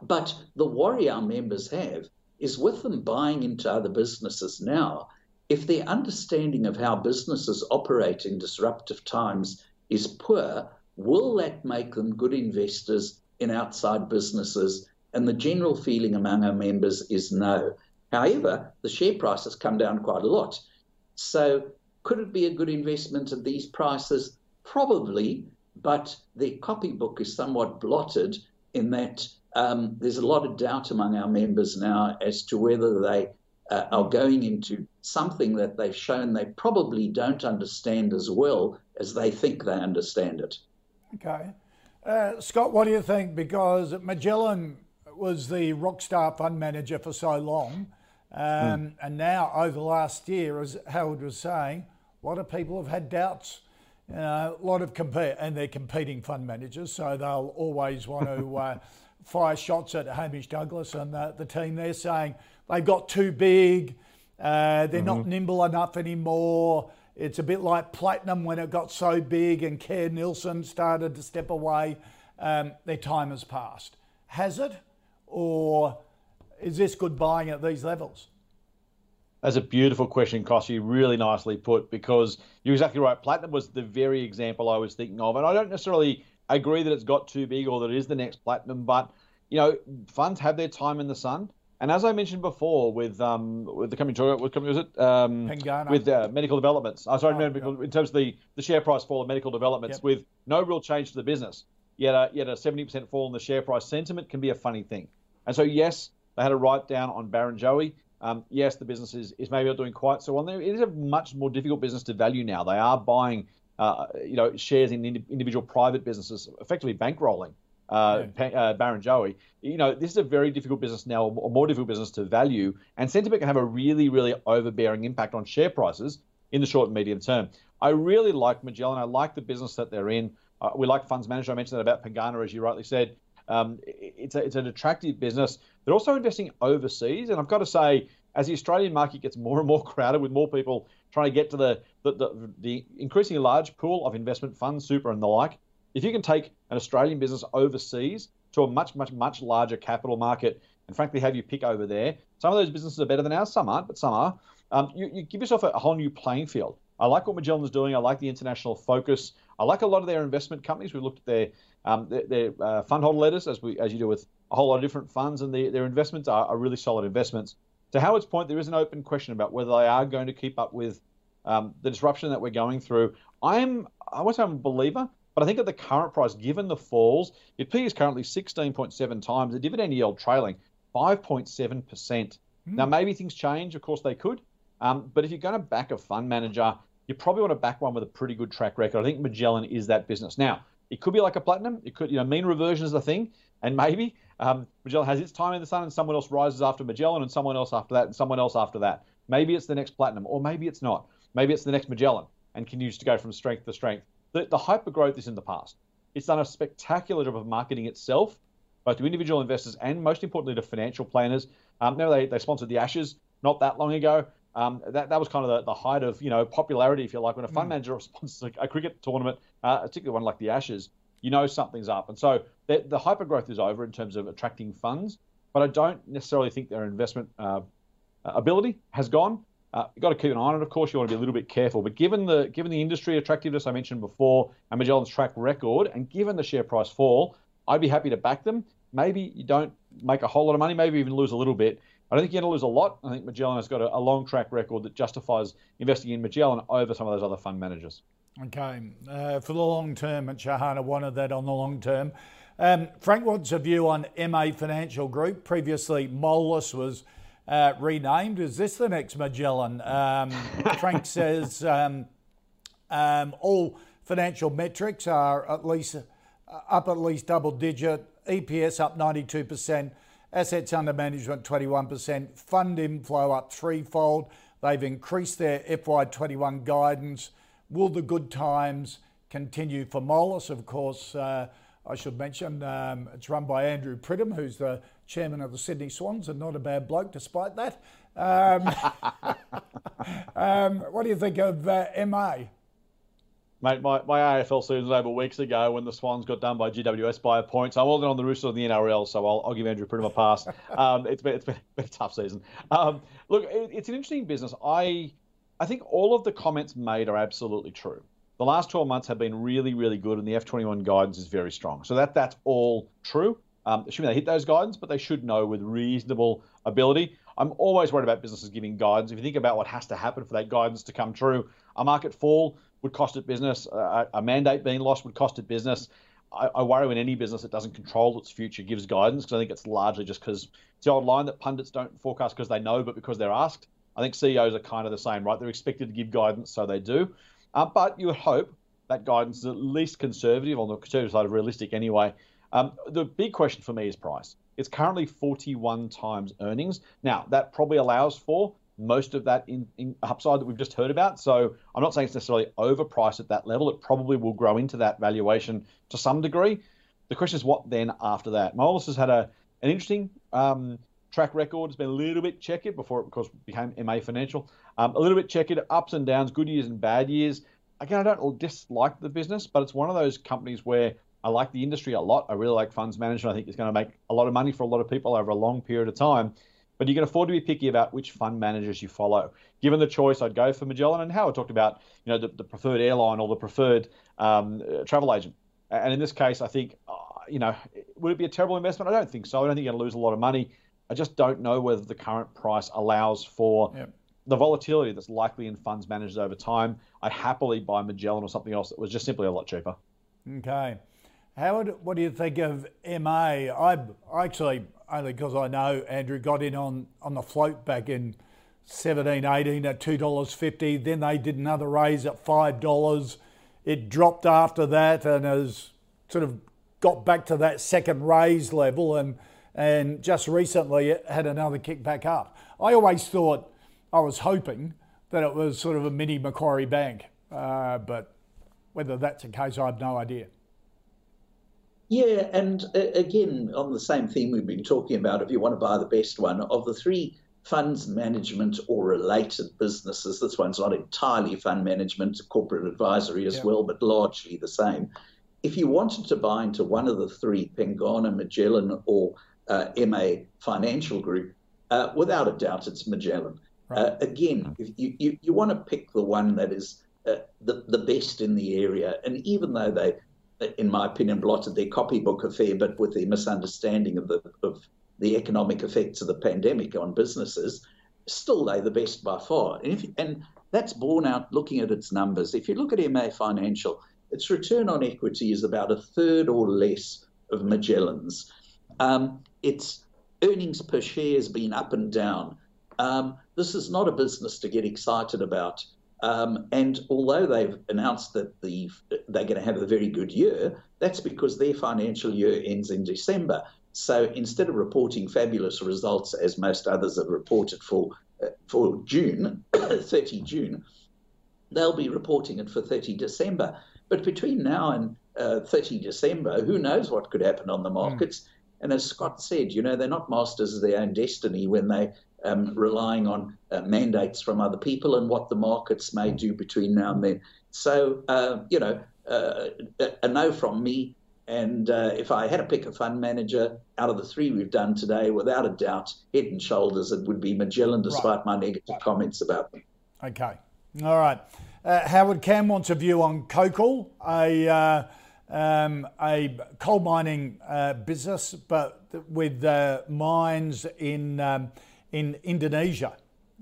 But the worry our members have is with them buying into other businesses now, if their understanding of how businesses operate in disruptive times is poor, will that make them good investors in outside businesses? And the general feeling among our members is no. However, the share price has come down quite a lot. So, could it be a good investment at these prices? Probably, but their copybook is somewhat blotted in that um, there's a lot of doubt among our members now as to whether they uh, are going into something that they've shown they probably don't understand as well as they think they understand it. Okay. Uh, Scott, what do you think? Because Magellan was the rockstar fund manager for so long. Um, mm. And now, over the last year, as Howard was saying, a lot of people have had doubts. Uh, a lot of compete, and they're competing fund managers, so they'll always want to uh, fire shots at Hamish Douglass and the, the team. They're saying they've got too big, uh, they're mm-hmm. not nimble enough anymore. It's a bit like Platinum when it got so big and Kerr Neilson started to step away. Um, their time has passed. Has it? Or is this good buying at these levels? That's a beautiful question, Kochie. Really nicely put because you're exactly right. Platinum was the very example I was thinking of. And I don't necessarily agree that it's got too big or that it is the next Platinum, but, you know, funds have their time in the sun. And as I mentioned before, with um, with the company, what company was it? Um, with uh, medical developments. I oh, sorry, oh, medical, yeah. in terms of the, the share price fall of medical developments, yep. with no real change to the business. Yet a yet a seventy percent fall in the share price sentiment can be a funny thing. And so yes, they had a write down on Barrenjoey. Um, yes, the business is, is maybe not doing quite so well. There, it is a much more difficult business to value now. They are buying, uh, you know, shares in individual private businesses, effectively bankrolling uh, yeah. uh, Barrenjoey. You know, this is a very difficult business now, a more difficult business to value, and sentiment can have a really, really overbearing impact on share prices in the short and medium term. I really like Magellan. I like the business that they're in. Uh, we like funds manager. I mentioned that about Pengana, as you rightly said. Um, it's, a, it's an attractive business. They're also investing overseas, and I've got to say, as the Australian market gets more and more crowded with more people trying to get to the, the, the, the increasingly large pool of investment funds, super, and the like, if you can take an Australian business overseas to a much, much, much larger capital market and frankly have you pick over there, some of those businesses are better than ours, some aren't, but some are. Um, you, you, give yourself a, a, whole new playing field. I like what Magellan is doing. I like the international focus. I like a lot of their investment companies. We've looked at their um, their, their uh, fund holder letters as we as you do with a whole lot of different funds, and the, their investments are, are, really solid investments. To Howard's point, there is an open question about whether they are going to keep up with um, the disruption that we're going through. I'm I won't say I'm a believer, but I think at the current price, given the falls, your P is currently 16.7 times, the dividend yield trailing 5.7%. Mm. Now, maybe things change. Of course, they could. Um, but if you're going to back a fund manager, you probably want to back one with a pretty good track record. I think Magellan is that business. Now, it could be like a platinum. It could, you know, mean reversion is the thing. And maybe um, Magellan has its time in the sun and someone else rises after Magellan and someone else after that and someone else after that. Maybe it's the next platinum or maybe it's not. Maybe it's the next Magellan and continues to go from strength to strength the, the hyper growth is in the past. It's done a spectacular job of marketing itself, both to individual investors and most importantly to financial planners. Um, now they, they sponsored the Ashes not that long ago. Um, that, that was kind of the, the height of you know popularity, if you like, when a fund mm. manager sponsors a, a cricket tournament, uh, particularly one like the Ashes, you know something's up. And so the, the hyper growth is over in terms of attracting funds, but I don't necessarily think their investment uh, ability has gone. Uh, you've got to keep an eye on it. Of course, you want to be a little bit careful. But given the given the industry attractiveness I mentioned before, and Magellan's track record, and given the share price fall, I'd be happy to back them. Maybe you don't make a whole lot of money, maybe even lose a little bit. I don't think you're going to lose a lot. I think Magellan has got a, a long track record that justifies investing in Magellan over some of those other fund managers. Okay, uh, for the long term, and Shahana wanted that on the long term. Um, Frank wants a view on MA Financial Group. Previously, Moelis was uh, renamed. Is this the next Magellan? Um, Frank says um, um, all financial metrics are at least uh, up at least double digit. EPS up 92%. Assets under management 21%. Fund inflow up threefold. They've increased their FY21 guidance. Will the good times continue for Moelis? Of course, uh, I should mention um, it's run by Andrew Pridham, who's the chairman of the Sydney Swans, and not a bad bloke despite that. Um, um, what do you think of uh, MA? Mate, my, my AFL season was over weeks ago when the Swans got done by GWS by a point. So I wasn't on the Roosters of the NRL, so I'll, I'll give Andrew Pridham a pass. Um, it's been it's been, been, a tough season. Um, look, it, it's an interesting business. I I think all of the comments made are absolutely true. The last 12 months have been really, really good, and the F21 guidance is very strong. So that that's all true. Um, assuming they hit those guidance, but they should know with reasonable ability. I'm always worried about businesses giving guidance. If you think about what has to happen for that guidance to come true, a market fall would cost it business. Uh, a mandate being lost would cost it business. I, I, worry when any business that doesn't control its future gives guidance because I think it's largely just because it's the old line that pundits don't forecast because they know, but because they're asked. I think CEOs are kind of the same, right? They're expected to give guidance, so they do. Uh, but you would hope that guidance is at least conservative, on the conservative side of realistic anyway. Um, the big question for me is price. It's currently 41 times earnings. Now, that probably allows for most of that in, in upside that we've just heard about. So I'm not saying it's necessarily overpriced at that level. It probably will grow into that valuation to some degree. The question is what then after that? Moelis has had a an interesting um, track record. It's been a little bit checkered before it, of course, became MA Financial. Um, a little bit checkered, ups and downs, good years and bad years. Again, I don't dislike the business, but it's one of those companies where I like the industry a lot. I really like funds management. I think it's going to make a lot of money for a lot of people over a long period of time but you can afford to be picky about which fund managers you follow. Given the choice, I'd go for Magellan and Howard talked about, you know, the, the preferred airline or the preferred um, travel agent. And in this case, I think, uh, you know, would it be a terrible investment? I don't think so. I don't think you're going to lose a lot of money. I just don't know whether the current price allows for yep. the volatility that's likely in funds managers over time. I'd happily buy Magellan or something else that was just simply a lot cheaper. Okay. Howard, what do you think of MA? I actually only because I know Andrew got in on, on the float back in 17, 18 at $2.50. Then they did another raise at $5. It dropped after that and has sort of got back to that second raise level and, and just recently it had another kick back up. I always thought, I was hoping that it was sort of a mini Macquarie Bank, uh, but whether that's the case, I have no idea. Yeah, and uh, again, on the same theme we've been talking about, if you want to buy the best one, of the three funds management or related businesses, this one's not entirely fund management, corporate advisory as yeah. well, but largely the same. If you wanted to buy into one of the three, Pengana, Magellan, or uh, MA Financial Group, uh, without a doubt, it's Magellan. Right. Uh, again, if you, you, you want to pick the one that is uh, the, the best in the area. And even though they in my opinion, blotted their copybook a fair bit with their misunderstanding of the of the economic effects of the pandemic on businesses. Still, they're the best by far, and, if, and that's borne out looking at its numbers. If you look at MA Financial, its return on equity is about a third or less of Magellan's. Um, its earnings per share has been up and down. Um, this is not a business to get excited about. Um, and although they've announced that the, they're going to have a very good year, that's because their financial year ends in December. So instead of reporting fabulous results as most others have reported for uh, for June, 30 June, they'll be reporting it for 30 December. But between now and uh, 30 December, who knows what could happen on the hmm. markets? Mm. And as Scott said, you know, they're not masters of their own destiny when they um, relying on uh, mandates from other people and what the markets may do between now and then. So, uh, you know, uh, a no from me. And uh, if I had to pick a fund manager out of the three we've done today, without a doubt, head and shoulders, it would be Magellan, despite right. my negative comments about them. Okay. All right. Uh, Howard Cam wants a view on Cokal, a uh, um, a coal mining uh, business, but with uh, mines in um, in Indonesia,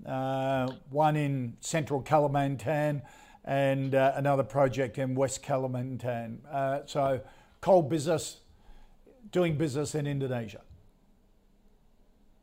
uh, one in central Kalimantan and uh, another project in West Kalimantan. Uh, so, coal business, doing business in Indonesia.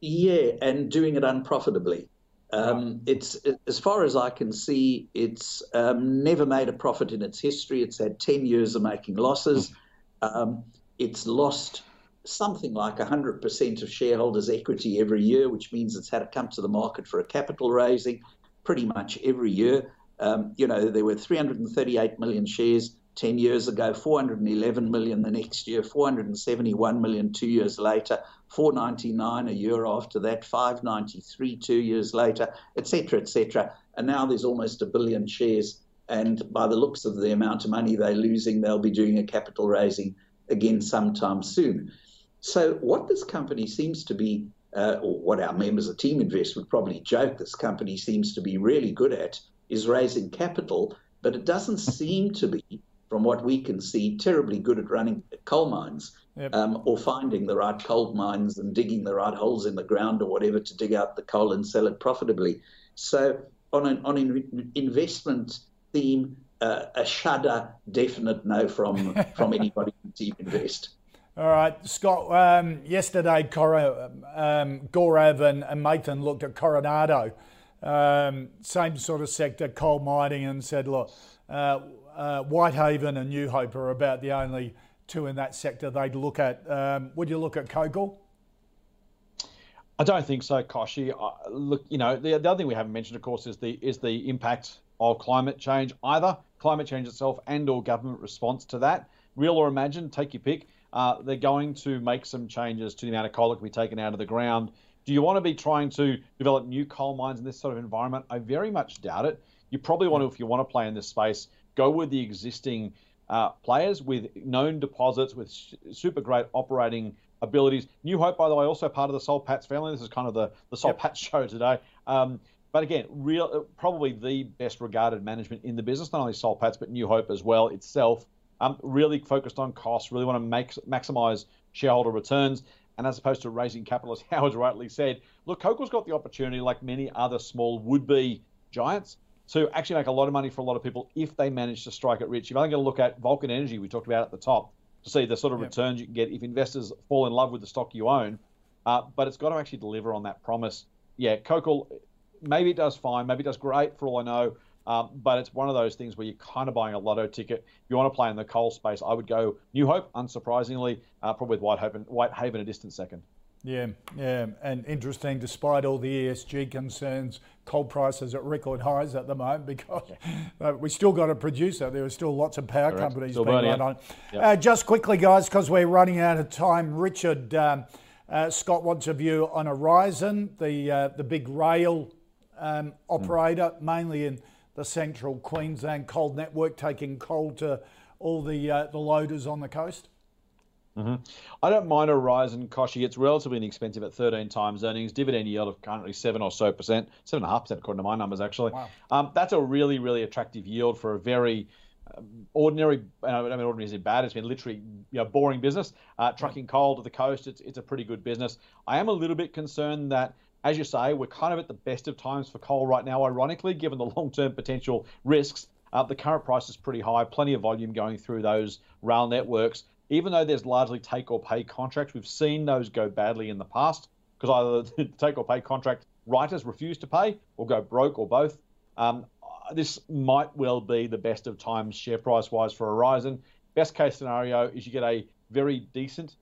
Yeah, and doing it unprofitably. Um, it's as far as I can see, it's um, never made a profit in its history. It's had ten years of making losses. Um, it's lost something like 100% of shareholders' equity every year, which means it's had to come to the market for a capital raising pretty much every year. Um, you know, there were 338 million shares 10 years ago, 411 million the next year, 471 million two years later, 499 a year after that, 593 two years later, etc., etc. And now there's almost a billion shares. And by the looks of the amount of money they're losing, they'll be doing a capital raising again sometime soon. So, what this company seems to be, uh, or what our members of Teaminvest would probably joke this company seems to be really good at, is raising capital, but it doesn't seem to be, from what we can see, terribly good at running coal mines yep. um, or finding the right coal mines and digging the right holes in the ground or whatever to dig out the coal and sell it profitably. So, on an, on an investment theme, uh, a shudder, definite no from from anybody in Teaminvest. All right, Scott. Um, yesterday, Cor- um, and, and Mathan looked at Coronado, um, same sort of sector, coal mining, and said, look, uh, uh, Whitehaven and New Hope are about the only two in that sector they'd look at. Um, would you look at Cokal? I don't think so, Kochie. Look, you know, the, the other thing we haven't mentioned, of course, is the is the impact of climate change, either climate change itself and or government response to that. Real or imagined, take your pick uh, they're going to make some changes to the amount of coal that can be taken out of the ground. Do you want to be trying to develop new coal mines in this sort of environment? I very much doubt it. You probably want to, if you want to play in this space, go with the existing uh, players with known deposits, with super great operating abilities. New Hope, by the way, also part of the Soul Patts family. This is kind of the, the Soul yep. Patts show today. Um, but again, real probably the best regarded management in the business, not only Soul Patts, but New Hope as well itself um, really focused on costs, really want to make, maximize shareholder returns. And as opposed to raising capital, as Howard rightly said, look, Cokal's got the opportunity, like many other small would-be giants, to actually make a lot of money for a lot of people if they manage to strike it rich. You're only going to look at Vulcan Energy, we talked about at the top, to see the sort of yep. returns you can get if investors fall in love with the stock you own. Uh, but it's got to actually deliver on that promise. Yeah, COGL, maybe it does fine, maybe it does great for all I know. Um, but it's one of those things where you're kind of buying a lotto ticket. If you want to play in the coal space, I would go New Hope, unsurprisingly, uh, probably with Whitehaven, Whitehaven a distant second. Yeah, yeah, and interesting. Despite all the ESG concerns, coal prices at record highs at the moment because uh, we still got a producer. There are still lots of power Correct. companies still being run on. Yep. Uh, just quickly, guys, because we're running out of time. Richard um, uh, Scott wants a view on Aurizon, the uh, the big rail um, operator, mm. mainly in the central Queensland coal network, taking coal to all the uh, the loaders on the coast? Mm-hmm. I don't mind Aurizon, Kochie. It's relatively inexpensive at 13 times earnings. Dividend yield of currently seven or so percent, seven and a half percent according to my numbers actually. Wow. Um, that's a really, really attractive yield for a very um, ordinary. I mean, ordinary isn't bad. It's been literally you know, boring business. Uh, trucking coal to the coast. It's it's a pretty good business. I am a little bit concerned that as you say, we're kind of at the best of times for coal right now, ironically, given the long term potential risks. Uh, the current price is pretty high, plenty of volume going through those rail networks. Even though there's largely take or pay contracts, we've seen those go badly in the past because either the take or pay contract writers refuse to pay or go broke or both. Um, this might well be the best of times share price wise for Aurizon. Best case scenario is you get a very decent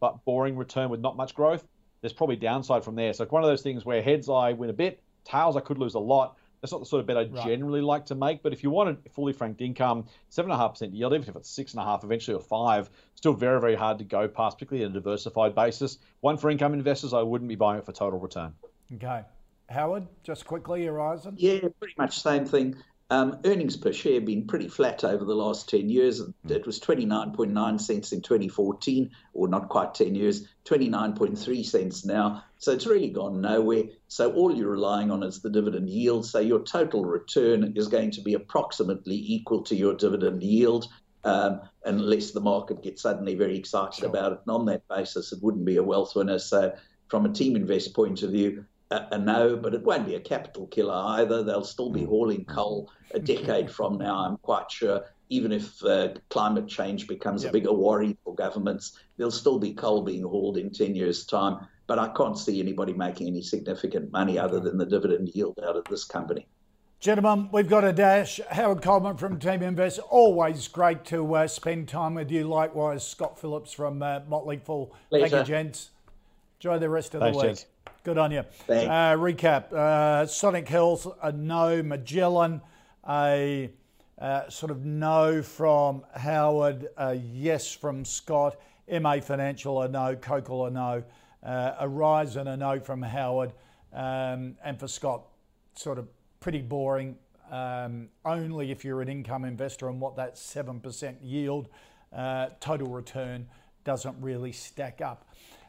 but boring return with not much growth there's probably downside from there. So it's one of those things where heads I win a bit, tails I could lose a lot. That's not the sort of bet I right. generally like to make. But if you wanted fully franked income, seven and a half percent yield, even if it's six and a half, eventually or five, still very very hard to go past, particularly on a diversified basis. One for income investors, I wouldn't be buying it for total return. Okay, Howard, just quickly, Aurizon. Yeah, pretty much same thing. Um, earnings per share have been pretty flat over the last 10 years. It was 29.9 cents in 2014, or not quite 10 years, 29.3 cents now. So it's really gone nowhere. So all you're relying on is the dividend yield. So your total return is going to be approximately equal to your dividend yield, um, unless the market gets suddenly very excited sure. about it. And on that basis, it wouldn't be a wealth winner. So from a Teaminvest point of view, a, a, no, but it won't be a capital killer either. They'll still be hauling coal a decade from now, I'm quite sure. Even if uh, climate change becomes yep. a bigger worry for governments, there'll still be coal being hauled in 10 years' time. But I can't see anybody making any significant money other than the dividend yield out of this company. Gentlemen, we've got a dash. Howard Coleman from Teaminvest. Always great to uh, spend time with you. Likewise, Scott Phillips from uh, Motley Fool. Thank you, gents. Enjoy the rest of Thanks, the week. gents. Good on you. Thanks. Uh, recap uh, Sonic Health, a no. Magellan, a uh, sort of no from Howard, a yes from Scott. MA Financial, a no. Cokal, a no. Uh, Aurizon, a no from Howard. Um, and for Scott, sort of pretty boring. Um, only if you're an income investor and what that 7% yield uh, total return doesn't really stack up.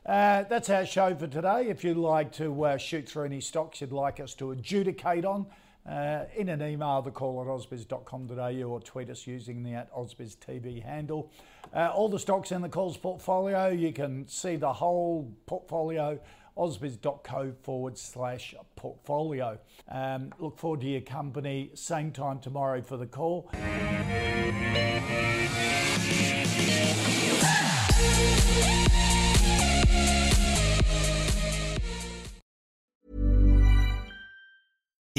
Uh, that's our show for today. If you'd like to uh, shoot through any stocks you'd like us to adjudicate on, uh, in an email, the call at ausbiz.com.au or tweet us using the at Ausbiz handle. Uh, all the stocks in the calls portfolio, you can see the whole portfolio ausbiz.co forward slash portfolio. Um, look forward to your company, same time tomorrow for the call.